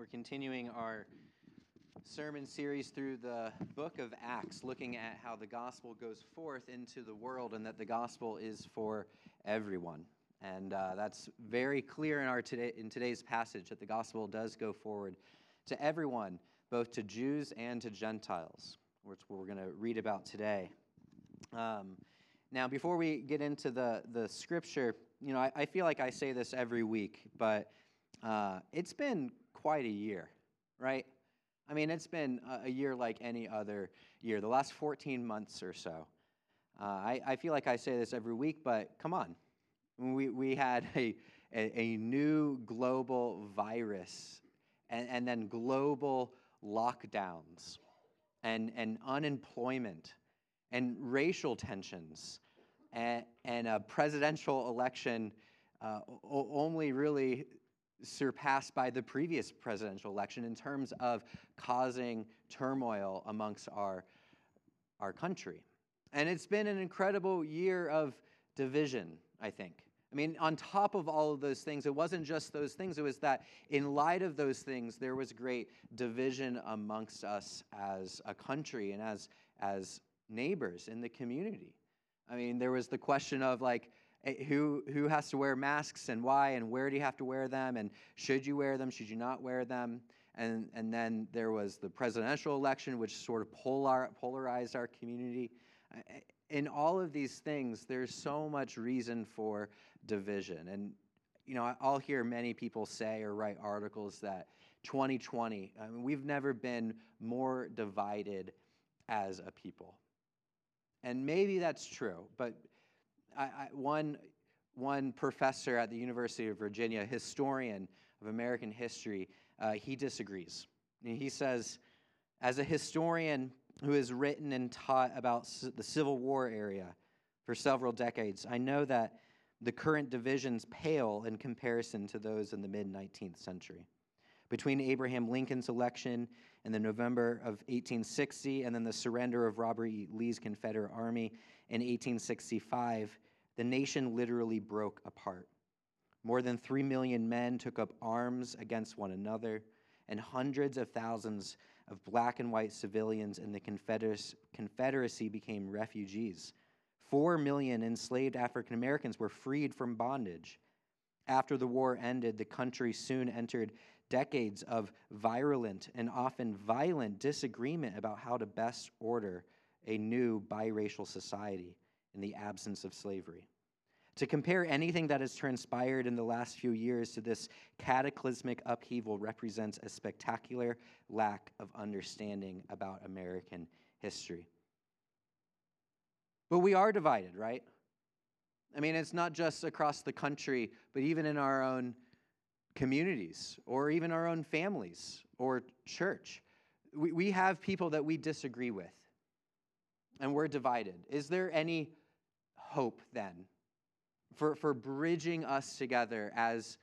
We're continuing our sermon series through the book of Acts, looking at how the gospel goes forth into the world and that the gospel is for everyone. And uh, that's very clear in, our today, in today's passage that the gospel does go forward to everyone, both to Jews and to Gentiles, which we're going to read about today. Um, now, before we get into the, the scripture, you know, I, I feel like I say this every week, but uh, it's been quite a year, right? I mean, it's been a year like any other year, the last 14 months or so. Uh, I, I feel like I say this every week, but come on. We, we had a, a, a new global virus and, and then global lockdowns and, and unemployment and racial tensions and, and a presidential election uh, only really surpassed by the previous presidential election in terms of causing turmoil amongst our, our country. And it's been an incredible year of division, I think. I mean, on top of all of those things, it wasn't just those things, it was that in light of those things, there was great division amongst us as a country and as, as neighbors in the community. I mean, there was the question of like, who, who has to wear masks and why and where do you have to wear them and should you wear them, should you not wear them? And, and then there was the presidential election, which sort of polar, polarized our community. Eh, in all of these things, there's so much reason for division. And, you know, I'll hear many people say or write articles that 2020, I mean, we've never been more divided as a people. And maybe that's true, but I, I, one, one professor at the University of Virginia, historian of American history, uh, he disagrees. He says, as a historian who has written and taught about the Civil War area for several decades, I know that the current divisions pale in comparison to those in the mid 19th century. Between Abraham Lincoln's election in the November of 1860 and then the surrender of Robert E. Lee's Confederate Army in 1865, the nation literally broke apart. More than 3 million men took up arms against one another, and hundreds of thousands of black and white civilians in the Confederacy became refugees. Four million enslaved African Americans were freed from bondage. After the war ended, the country soon entered decades of virulent and often violent disagreement about how to best order a new biracial society in the absence of slavery. To compare anything that has transpired in the last few years to this cataclysmic upheaval represents a spectacular lack of understanding about American history. But we are divided, right? I mean, it's not just across the country, but even in our own communities or even our own families or church. We, we have people that we disagree with, and we're divided. Is there any hope then for, for bridging us together as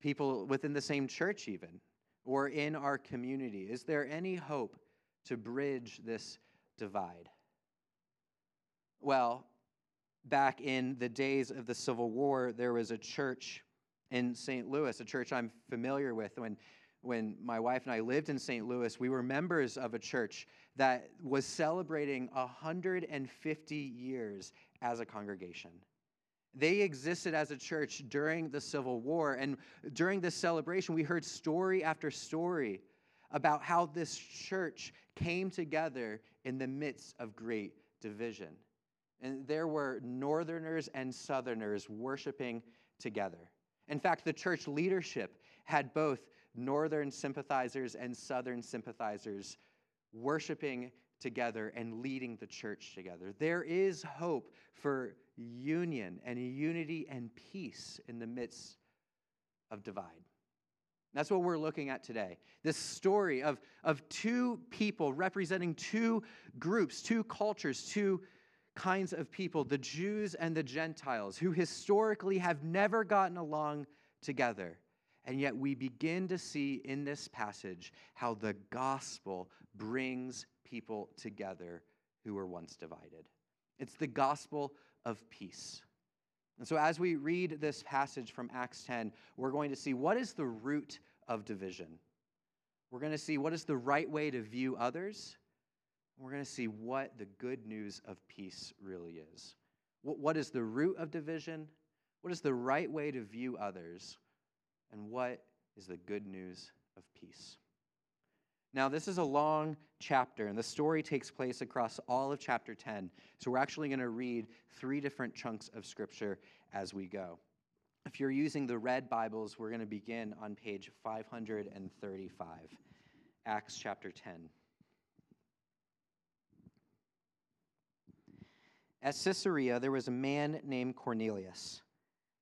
people within the same church, even, or in our community? Is there any hope to bridge this divide? Well, back in the days of the Civil War, there was a church in St. Louis, a church I'm familiar with. When, when my wife and I lived in St. Louis, we were members of a church that was celebrating 150 years as a congregation. They existed as a church during the Civil War. And during this celebration, we heard story after story about how this church came together in the midst of great division. And there were northerners and southerners worshiping together. In fact, the church leadership had both northern sympathizers and southern sympathizers worshiping together and leading the church together. There is hope for union and unity and peace in the midst of divide. That's what we're looking at today. This story of, of two people representing two groups, two cultures, two kinds of people, the Jews and the Gentiles, who historically have never gotten along together. And yet we begin to see in this passage how the gospel brings people together who were once divided. It's the gospel of peace. And so, as we read this passage from Acts 10, we're going to see what is the root of division. We're going to see what is the right way to view others. We're going to see what the good news of peace really is. What is the root of division? What is the right way to view others? And what is the good news of peace? Now, this is a long chapter, and the story takes place across all of chapter 10. So, we're actually going to read three different chunks of scripture as we go. If you're using the red Bibles, we're going to begin on page 535, Acts chapter 10. At Caesarea, there was a man named Cornelius,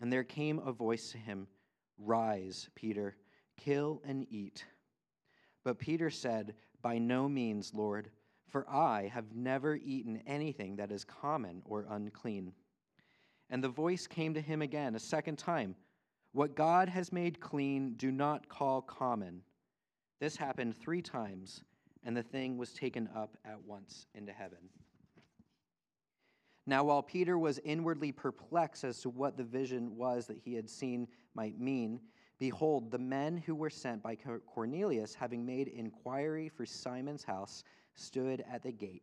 And there came a voice to him Rise, Peter, kill and eat. But Peter said, By no means, Lord, for I have never eaten anything that is common or unclean. And the voice came to him again a second time What God has made clean, do not call common. This happened three times, and the thing was taken up at once into heaven. Now, while Peter was inwardly perplexed as to what the vision was that he had seen might mean, behold, the men who were sent by Cornelius, having made inquiry for Simon's house, stood at the gate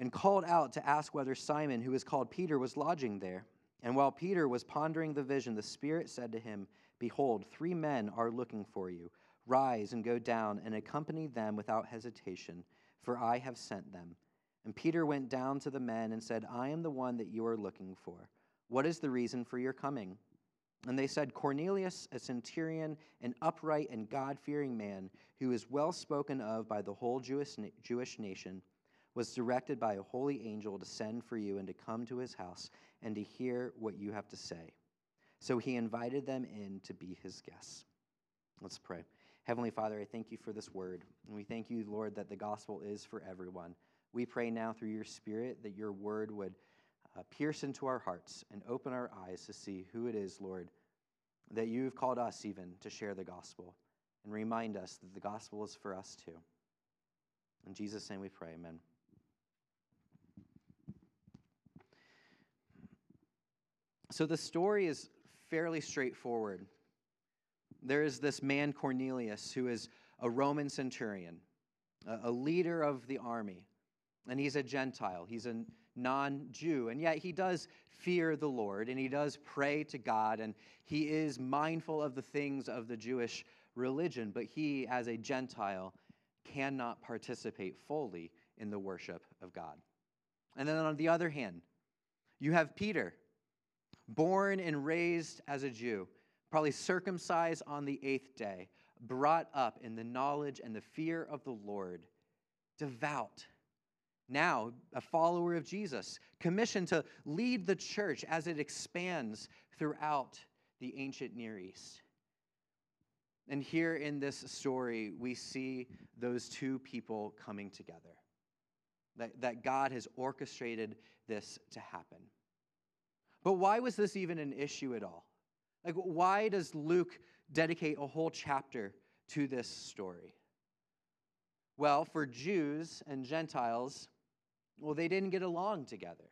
and called out to ask whether Simon, who was called Peter, was lodging there. And while Peter was pondering the vision, the Spirit said to him, Behold, three men are looking for you. Rise and go down and accompany them without hesitation, for I have sent them. And Peter went down to the men and said, I am the one that you are looking for. What is the reason for your coming? And they said, Cornelius, a centurion, an upright and God fearing man, who is well spoken of by the whole Jewish, Jewish nation, was directed by a holy angel to send for you and to come to his house and to hear what you have to say. So he invited them in to be his guests. Let's pray. Heavenly Father, I thank you for this word. And we thank you, Lord, that the gospel is for everyone. We pray now through your Spirit that your word would uh, pierce into our hearts and open our eyes to see who it is, Lord, that you've called us even to share the gospel and remind us that the gospel is for us too. In Jesus' name we pray, amen. So the story is fairly straightforward. There is this man, Cornelius, who is a Roman centurion, a leader of the army and he's a Gentile. He's a non Jew. And yet he does fear the Lord and he does pray to God and he is mindful of the things of the Jewish religion, but he, as a Gentile, cannot participate fully in the worship of God. And then on the other hand, you have Peter, born and raised as a Jew, probably circumcised on the eighth day, brought up in the knowledge and the fear of the Lord, devout now a follower of Jesus, commissioned to lead the church as it expands throughout the ancient Near East. And here in this story, we see those two people coming together. That, that God has orchestrated this to happen. But why was this even an issue at all? Like, why does Luke dedicate a whole chapter to this story? Well, for Jews and Gentiles, Well, they didn't get along together.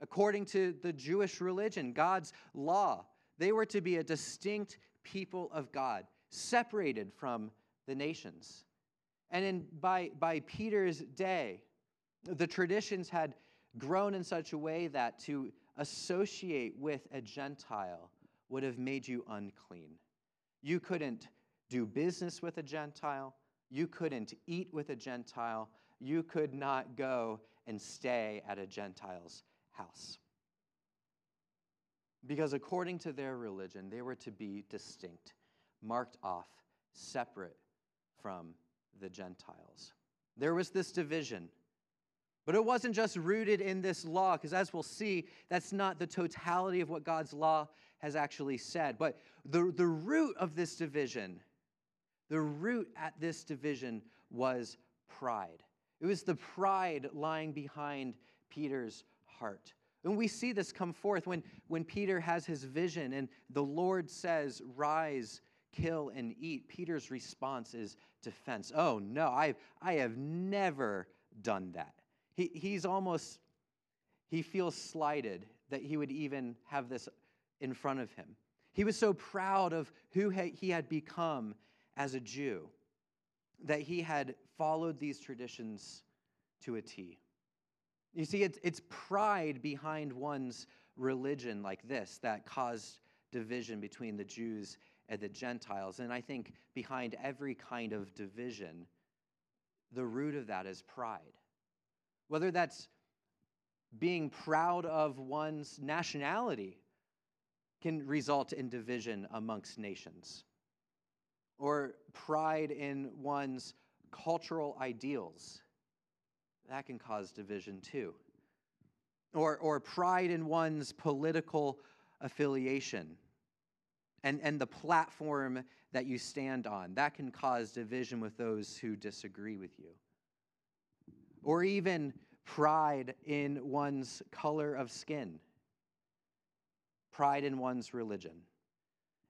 According to the Jewish religion, God's law, they were to be a distinct people of God, separated from the nations. And in, by, by Peter's day, the traditions had grown in such a way that to associate with a Gentile would have made you unclean. You couldn't do business with a Gentile. You couldn't eat with a Gentile. You could not go and stay at a Gentile's house. Because according to their religion, they were to be distinct, marked off, separate from the Gentiles. There was this division. But it wasn't just rooted in this law, because as we'll see, that's not the totality of what God's law has actually said. But the, the root of this division, the root at this division was pride. It was the pride lying behind Peter's heart. And we see this come forth when, when Peter has his vision and the Lord says, Rise, kill, and eat. Peter's response is defense. Oh, no, I, I have never done that. He, he's almost, he feels slighted that he would even have this in front of him. He was so proud of who he had become as a Jew that he had followed these traditions to a T. You see, it's, it's pride behind one's religion like this that caused division between the Jews and the Gentiles. And I think behind every kind of division, the root of that is pride. Whether that's being proud of one's nationality can result in division amongst nations, or pride in one's cultural ideals that can cause division too. Or, or pride in one's political affiliation and, and the platform that you stand on. That can cause division with those who disagree with you. Or even pride in one's color of skin, pride in one's religion.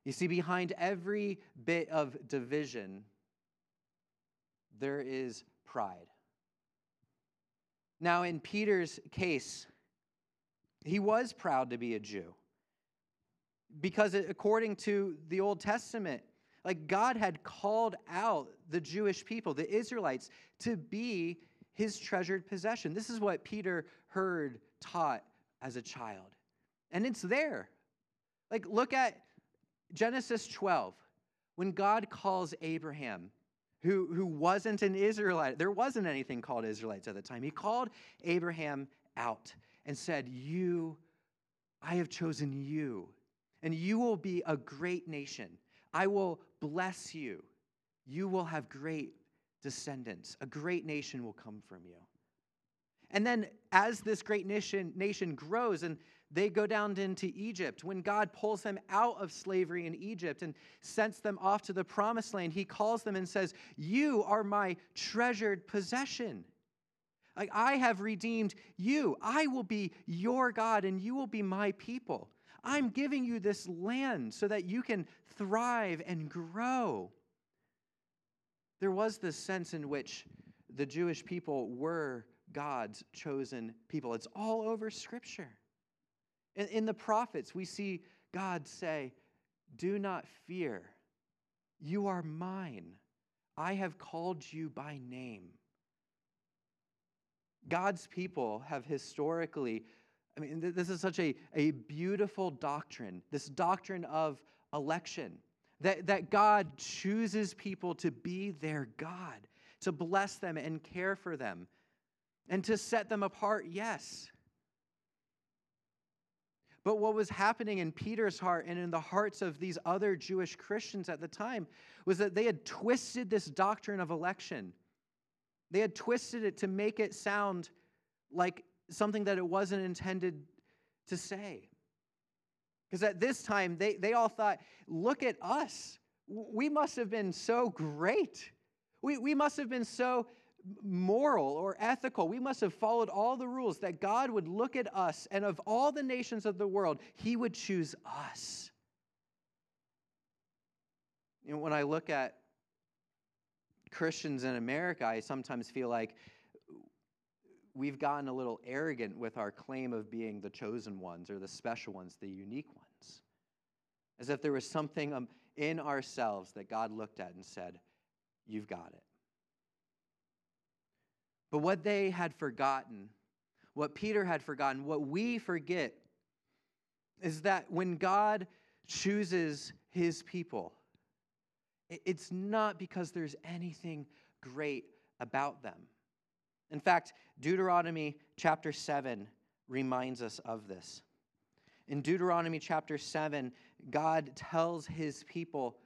You see, behind every bit of division, there is pride. Now, in Peter's case, he was proud to be a Jew because according to the Old Testament, like God had called out the Jewish people, the Israelites, to be his treasured possession. This is what Peter heard taught as a child. And it's there. Like, look at Genesis 12. When God calls Abraham who, who wasn't an Israelite. There wasn't anything called Israelites at the time. He called Abraham out and said, You, I have chosen you, and you will be a great nation. I will bless you. You will have great descendants. A great nation will come from you. And then, as this great nation, nation grows, and they go down into Egypt. When God pulls them out of slavery in Egypt and sends them off to the promised land, he calls them and says, You are my treasured possession. Like, I have redeemed you. I will be your God and you will be my people. I'm giving you this land so that you can thrive and grow. There was this sense in which the Jewish people were God's chosen people. It's all over Scripture. In, in the prophets, we see God say, Do not fear. You are mine. I have called you by name. God's people have historically, I mean, this is such a, a beautiful doctrine, this doctrine of election, that, that God chooses people to be their God, to bless them and care for them, and to set them apart, yes. But what was happening in Peter's heart and in the hearts of these other Jewish Christians at the time was that they had twisted this doctrine of election. They had twisted it to make it sound like something that it wasn't intended to say. Because at this time, they, they all thought, look at us. We must have been so great. We, we must have been so moral or ethical. We must have followed all the rules that God would look at us and of all the nations of the world, He would choose us. You know, when I look at Christians in America, I sometimes feel like we've gotten a little arrogant with our claim of being the chosen ones or the special ones, the unique ones. As if there was something um, in ourselves that God looked at and said, You've got it. But what they had forgotten, what Peter had forgotten, what we forget, is that when God chooses his people, it's not because there's anything great about them. In fact, Deuteronomy chapter 7 reminds us of this. In Deuteronomy chapter 7, God tells his people,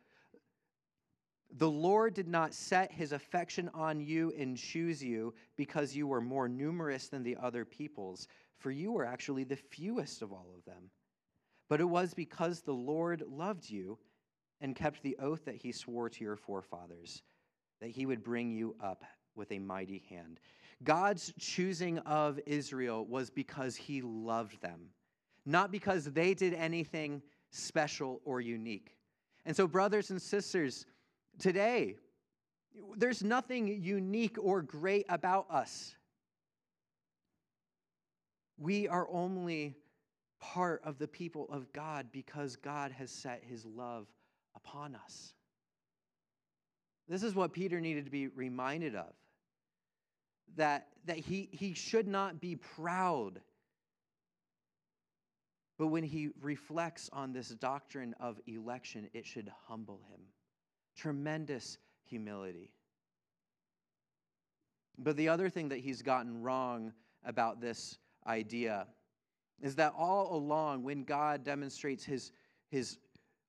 The Lord did not set his affection on you and choose you because you were more numerous than the other peoples, for you were actually the fewest of all of them. But it was because the Lord loved you and kept the oath that he swore to your forefathers, that he would bring you up with a mighty hand. God's choosing of Israel was because he loved them, not because they did anything special or unique. And so, brothers and sisters, today, there's nothing unique or great about us. We are only part of the people of God because God has set his love upon us. This is what Peter needed to be reminded of that, that he, he should not be proud. But when he reflects on this doctrine of election, it should humble him. Tremendous humility. But the other thing that he's gotten wrong about this idea is that all along, when God demonstrates his, his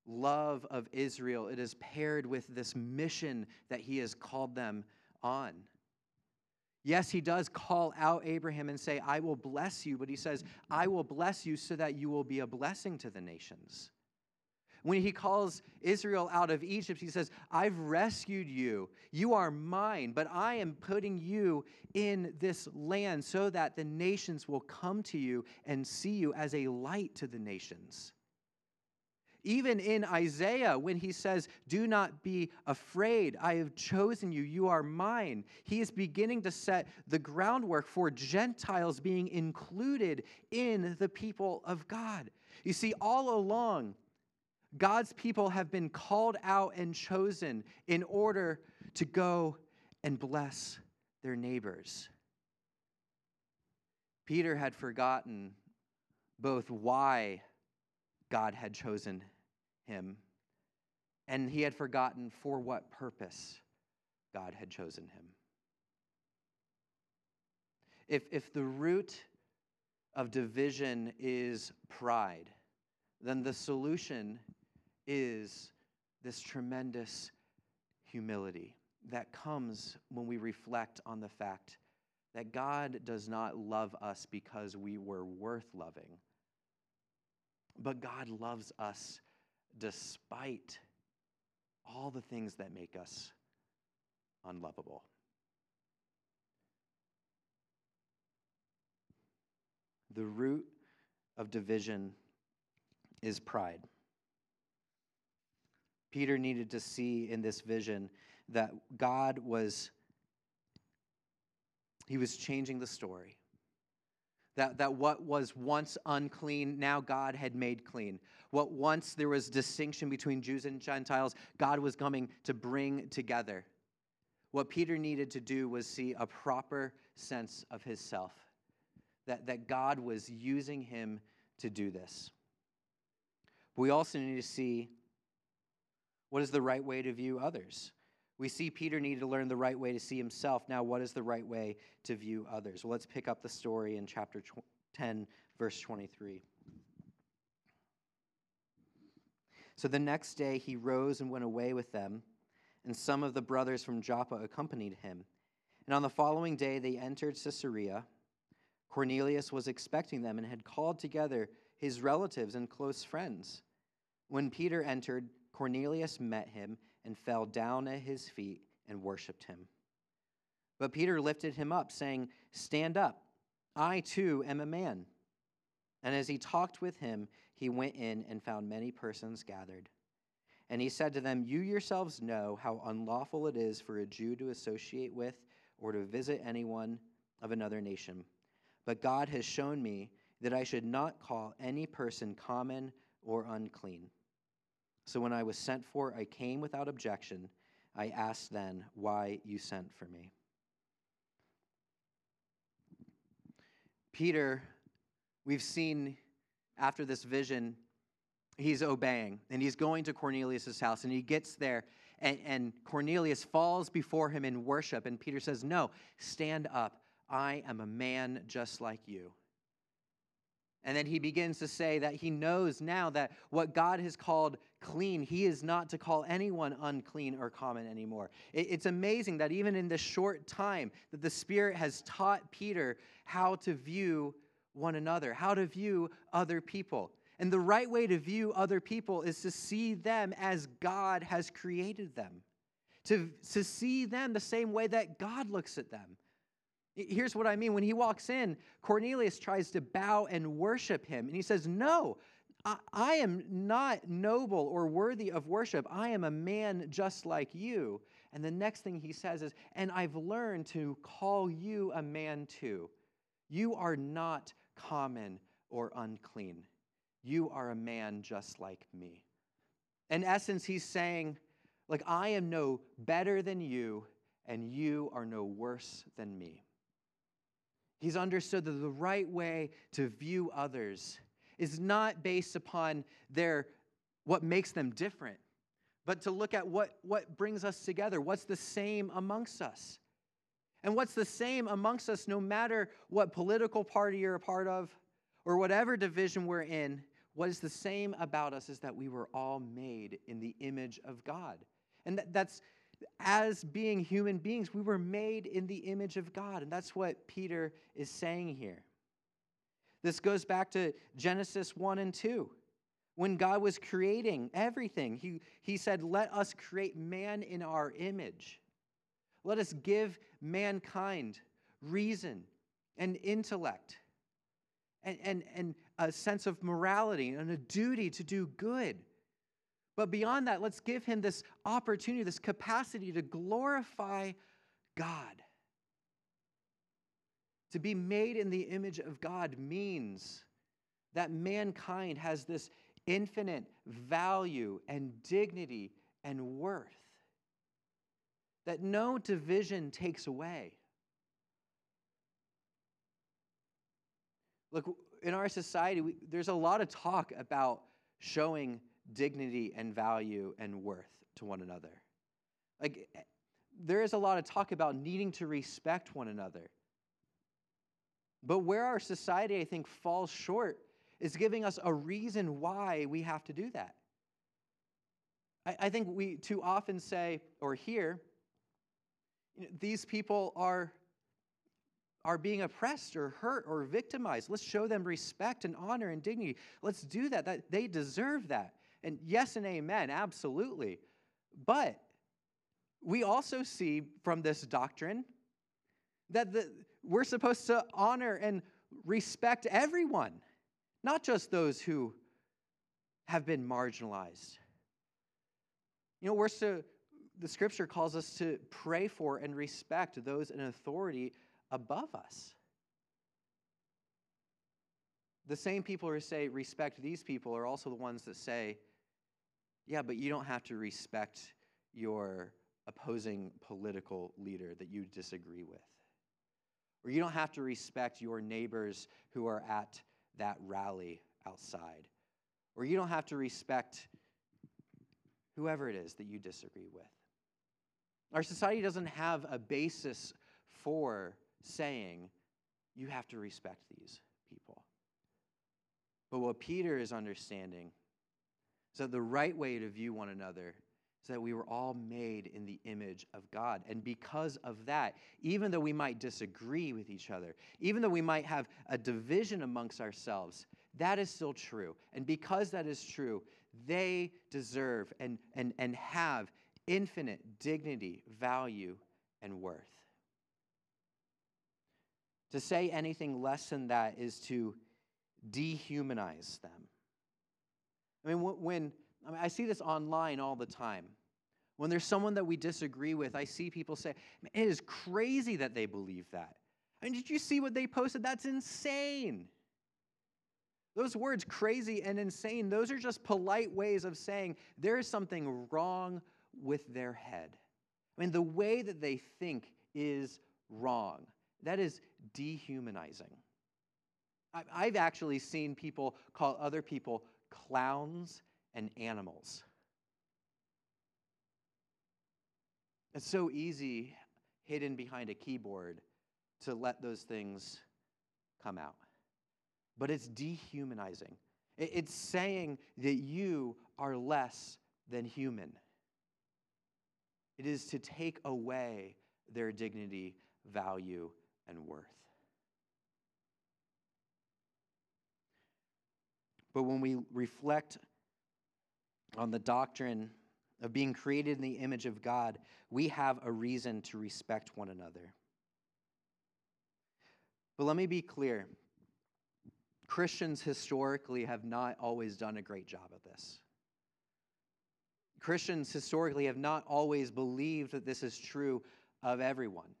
love of Israel, it is paired with this mission that he has called them on. Yes, he does call out Abraham and say, I will bless you, but he says, I will bless you so that you will be a blessing to the nations. When he calls Israel out of Egypt, he says, I've rescued you. You are mine, but I am putting you in this land so that the nations will come to you and see you as a light to the nations. Even in Isaiah, when he says, Do not be afraid, I have chosen you, you are mine, he is beginning to set the groundwork for Gentiles being included in the people of God. You see, all along, God's people have been called out and chosen in order to go and bless their neighbors. Peter had forgotten both why God had chosen him, and he had forgotten for what purpose God had chosen him. If, if the root of division is pride, then the solution is this tremendous humility that comes when we reflect on the fact that God does not love us because we were worth loving, but God loves us despite all the things that make us unlovable. The root of division is pride. Peter needed to see in this vision that God was he was changing the story. That, that what was once unclean, now God had made clean. What once there was distinction between Jews and Gentiles, God was coming to bring together. What Peter needed to do was see a proper sense of his self, that, that God was using him to do this. We also need to see what is the right way to view others. We see Peter needed to learn the right way to see himself. Now, what is the right way to view others? Well, let's pick up the story in chapter 10, verse 23. So the next day he rose and went away with them, and some of the brothers from Joppa accompanied him. And on the following day they entered Caesarea. Cornelius was expecting them and had called together his relatives and close friends. When Peter entered, Cornelius met him and fell down at his feet and worshiped him. But Peter lifted him up, saying, Stand up, I too am a man. And as he talked with him, he went in and found many persons gathered. And he said to them, You yourselves know how unlawful it is for a Jew to associate with or to visit anyone of another nation. but God has shown me that I should not call any person common or unclean. So when I was sent for, I came without objection. I asked then why you sent for me. Peter, we've seen after this vision, he's obeying and he's going to Cornelius' house and he gets there and, and Cornelius falls before him in worship. And Peter says, No, stand up. I am a man just like you. And then he begins to say that he knows now that what God has called clean, he is not to call anyone unclean or common anymore. it's amazing that even in this short time that the Spirit has taught Peter how to view one another, how to view other people. And the right way to view other people is to see them as God has created them, to, to see them the same way that God looks at them. Here's what I mean. When he walks in, Cornelius tries to bow and worship him. And he says, No, I, I, am not noble or worthy of worship. I am a man just like you. And the next thing he says is, And I've learned to call you a man too. You are not common or unclean. You are a man just like me. In essence, he's saying, like, I am no better than you, and you are no worse than me. He's understood that the right way to view others is not based upon their what makes them different, but to look at what, what brings us together, what's the same amongst us. And what's the same amongst us, no matter what political party you're a part of or whatever division we're in, what is the same about us is that we were all made in the image of God. And that, that's as being human beings, we were made in the image of God. And that's what Peter is saying here. This goes back to Genesis 1 and 2. When God was creating everything, he, he said, Let us create man in our image. Let us give mankind reason and intellect and, and, and a sense of morality and a duty to do good. But beyond that, let's give him this opportunity, this capacity to glorify God. To be made in the image of God means that mankind has this infinite value and dignity and worth that no division takes away. Look, in our society, we, there's a lot of talk about showing dignity and value and worth to one another. Like, eh, there is a lot of talk about needing to respect one another. But where our society, I think, falls short is giving us a reason why we have to do that. I, I think we too often say or hear, you know, these people are, are being oppressed or hurt or victimized. Let's show them respect and honor and dignity. Let's do that. that they deserve that. And yes and amen, absolutely. But we also see from this doctrine that the, we're supposed to honor and respect everyone, not just those who have been marginalized. You know, we're so, the scripture calls us to pray for and respect those in authority above us. The same people who say respect these people are also the ones that say yeah, but you don't have to respect your opposing political leader that you disagree with. Or you don't have to respect your neighbors who are at that rally outside. Or you don't have to respect whoever it is that you disagree with. Our society doesn't have a basis for saying you have to respect these people. But what Peter is understanding so, the right way to view one another is that we were all made in the image of God. And because of that, even though we might disagree with each other, even though we might have a division amongst ourselves, that is still true. And because that is true, they deserve and, and, and have infinite dignity, value, and worth. To say anything less than that is to dehumanize them. I mean, when I, mean, I see this online all the time. When there's someone that we disagree with, I see people say, it is crazy that they believe that. And did you see what they posted? That's insane. Those words, crazy and insane, those are just polite ways of saying there is something wrong with their head. I mean, the way that they think is wrong. That is dehumanizing. I've actually seen people call other people clowns and animals. It's so easy hidden behind a keyboard to let those things come out. But it's dehumanizing. It's saying that you are less than human. It is to take away their dignity, value, and worth. But when we reflect on the doctrine of being created in the image of God, we have a reason to respect one another. But let me be clear Christians historically have not always done a great job at this. Christians historically have not always believed that this is true of everyone.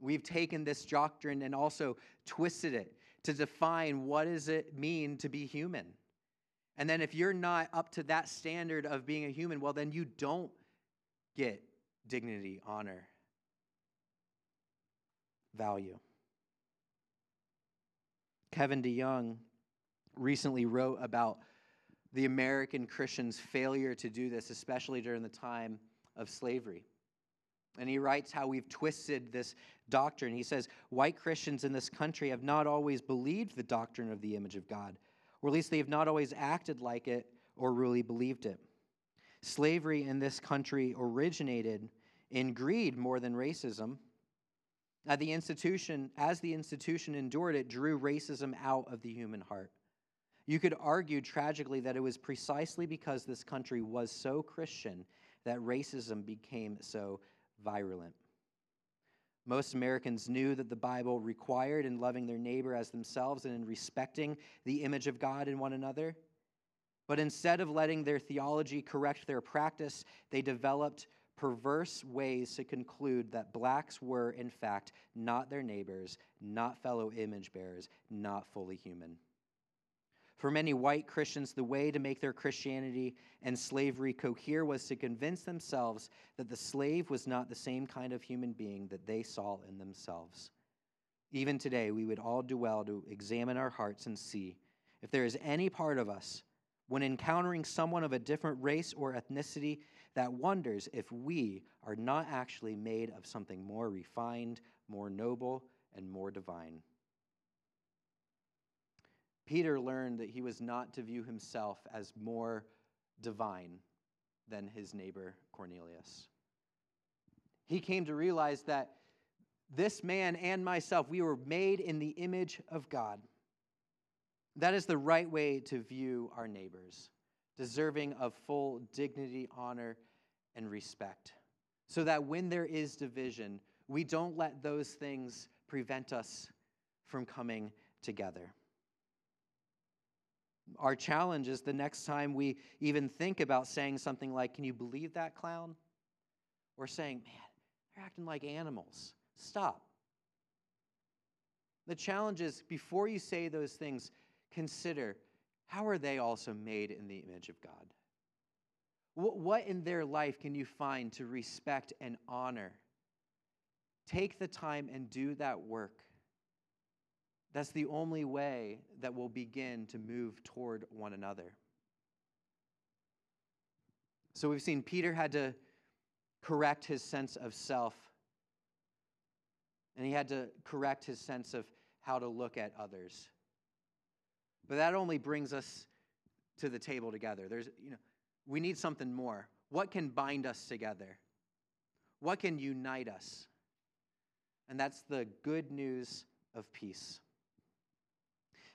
We've taken this doctrine and also twisted it to define what does it mean to be human. And then if you're not up to that standard of being a human, well then you don't get dignity, honor, value. Kevin DeYoung recently wrote about the American Christians' failure to do this, especially during the time of slavery. And he writes how we've twisted this doctrine. He says, White Christians in this country have not always believed the doctrine of the image of God, or at least they have not always acted like it or really believed it. Slavery in this country originated in greed more than racism. At the institution, as the institution endured it, drew racism out of the human heart. You could argue tragically that it was precisely because this country was so Christian that racism became so virulent. Most Americans knew that the Bible required in loving their neighbor as themselves and in respecting the image of God in one another. But instead of letting their theology correct their practice, they developed perverse ways to conclude that blacks were, in fact, not their neighbors, not fellow image bearers, not fully human. For many white Christians, the way to make their Christianity and slavery cohere was to convince themselves that the slave was not the same kind of human being that they saw in themselves. Even today, we would all do well to examine our hearts and see if there is any part of us, when encountering someone of a different race or ethnicity, that wonders if we are not actually made of something more refined, more noble, and more divine. Peter learned that he was not to view himself as more divine than his neighbor Cornelius. He came to realize that this man and myself, we were made in the image of God. That is the right way to view our neighbors, deserving of full dignity, honor, and respect. So that when there is division, we don't let those things prevent us from coming together. Our challenge is the next time we even think about saying something like, Can you believe that clown? Or saying, Man, they're acting like animals. Stop. The challenge is before you say those things, consider how are they also made in the image of God? What in their life can you find to respect and honor? Take the time and do that work. That's the only way that we'll begin to move toward one another. So we've seen Peter had to correct his sense of self, and he had to correct his sense of how to look at others. But that only brings us to the table together. There's, you know, we need something more. What can bind us together? What can unite us? And that's the good news of peace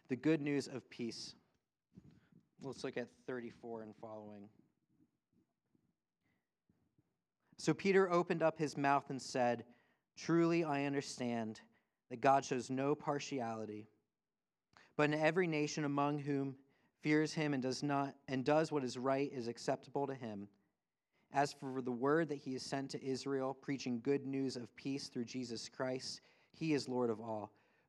the good news of peace. Let's look at 34 and following. So Peter opened up his mouth and said, Truly I understand that God shows no partiality, but in every nation among whom fears him and does not and does what is right is acceptable to him. As for the word that he has sent to Israel, preaching good news of peace through Jesus Christ, he is Lord of all.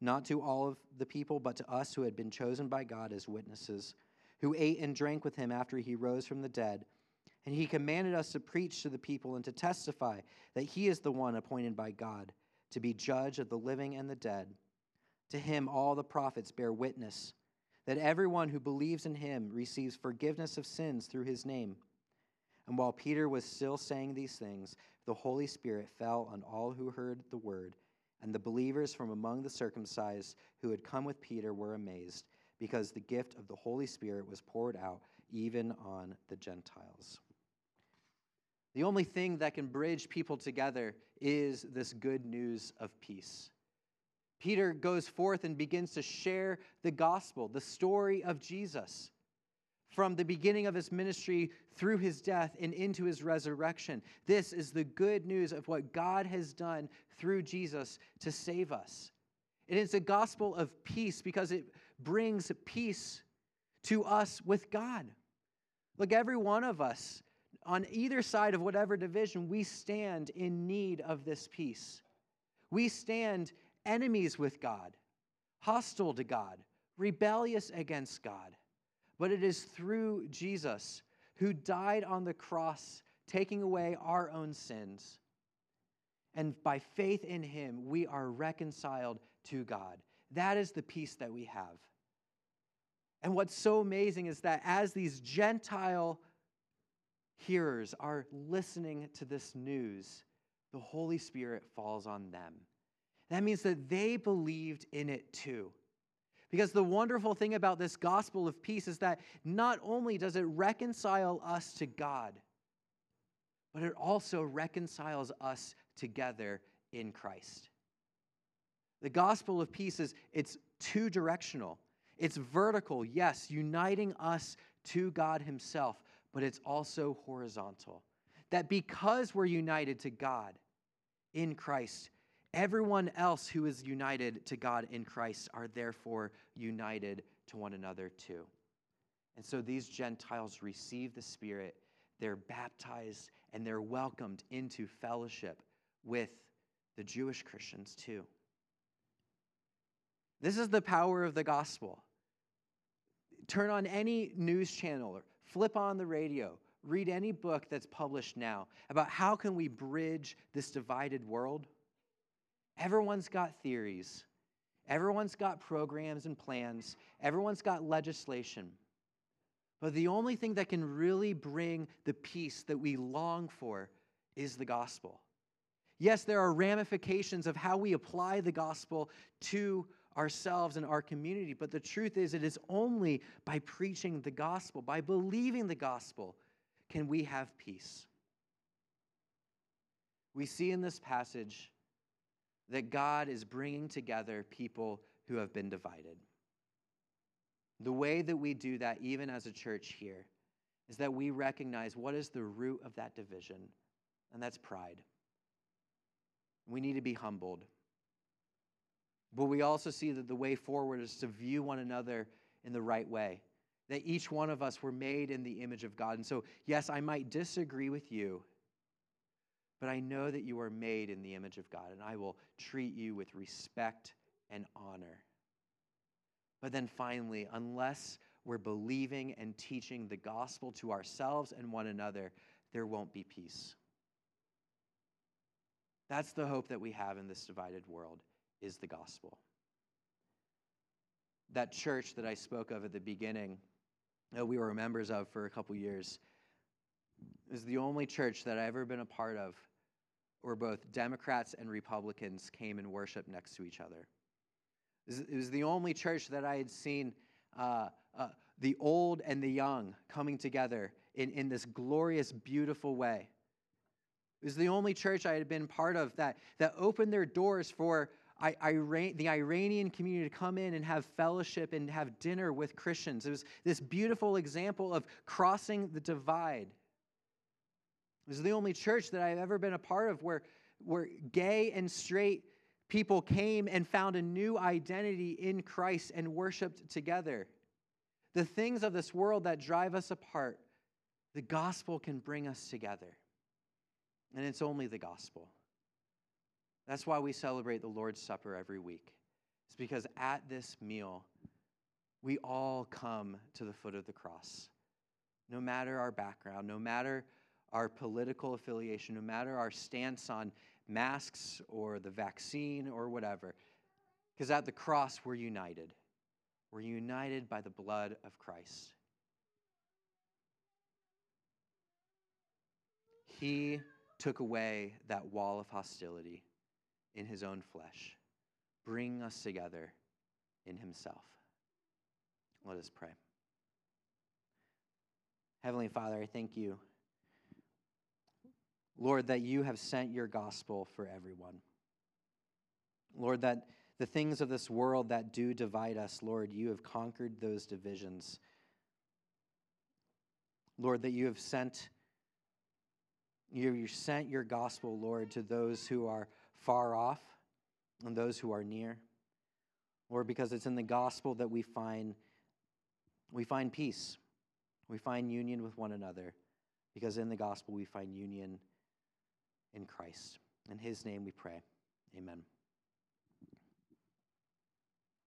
not to all of the people, but to us who had been chosen by God as witnesses, who ate and drank with him after he rose from the dead. And he commanded us to preach to the people and to testify that he is the one appointed by God to be judge of the living and the dead. To him, all the prophets bear witness that everyone who believes in him receives forgiveness of sins through his name. And while Peter was still saying these things, the Holy Spirit fell on all who heard the word, and the believers from among the circumcised who had come with Peter were amazed, because the gift of the Holy Spirit was poured out even on the Gentiles. The only thing that can bridge people together is this good news of peace. Peter goes forth and begins to share the gospel, the story of Jesus from the beginning of his ministry through his death and into his resurrection. This is the good news of what God has done through Jesus to save us. It is a gospel of peace because it brings peace to us with God. Look, every one of us, on either side of whatever division, we stand in need of this peace. We stand enemies with God, hostile to God, rebellious against God but it is through Jesus who died on the cross, taking away our own sins. And by faith in him, we are reconciled to God. That is the peace that we have. And what's so amazing is that as these Gentile hearers are listening to this news, the Holy Spirit falls on them. That means that they believed in it too. Because the wonderful thing about this gospel of peace is that not only does it reconcile us to God, but it also reconciles us together in Christ. The gospel of peace is it's two directional. It's vertical, yes, uniting us to God himself, but it's also horizontal. That because we're united to God in Christ, Everyone else who is united to God in Christ are therefore united to one another too. And so these Gentiles receive the Spirit, they're baptized, and they're welcomed into fellowship with the Jewish Christians too. This is the power of the gospel. Turn on any news channel or flip on the radio, read any book that's published now about how can we bridge this divided world Everyone's got theories. Everyone's got programs and plans. Everyone's got legislation. But the only thing that can really bring the peace that we long for is the gospel. Yes, there are ramifications of how we apply the gospel to ourselves and our community, but the truth is, it is only by preaching the gospel, by believing the gospel, can we have peace. We see in this passage that God is bringing together people who have been divided. The way that we do that, even as a church here, is that we recognize what is the root of that division, and that's pride. We need to be humbled. But we also see that the way forward is to view one another in the right way. That each one of us were made in the image of God. And so, yes, I might disagree with you but I know that you are made in the image of God, and I will treat you with respect and honor. But then finally, unless we're believing and teaching the gospel to ourselves and one another, there won't be peace. That's the hope that we have in this divided world is the gospel. That church that I spoke of at the beginning, that we were members of for a couple years, is the only church that I've ever been a part of where both Democrats and Republicans came and worshiped next to each other. It was the only church that I had seen uh, uh, the old and the young coming together in, in this glorious, beautiful way. It was the only church I had been part of that, that opened their doors for I, Iran, the Iranian community to come in and have fellowship and have dinner with Christians. It was this beautiful example of crossing the divide. This is the only church that I've ever been a part of where, where gay and straight people came and found a new identity in Christ and worshiped together. The things of this world that drive us apart, the gospel can bring us together. And it's only the gospel. That's why we celebrate the Lord's Supper every week. It's because at this meal, we all come to the foot of the cross. No matter our background, no matter our political affiliation, no matter our stance on masks or the vaccine or whatever. Because at the cross, we're united. We're united by the blood of Christ. He took away that wall of hostility in his own flesh, bringing us together in himself. Let us pray. Heavenly Father, I thank you, Lord, that you have sent your gospel for everyone. Lord, that the things of this world that do divide us, Lord, you have conquered those divisions. Lord, that you have sent you, sent your gospel, Lord, to those who are far off and those who are near. Lord, because it's in the gospel that we find we find peace. We find union with one another. Because in the gospel we find union in Christ. In his name we pray. Amen.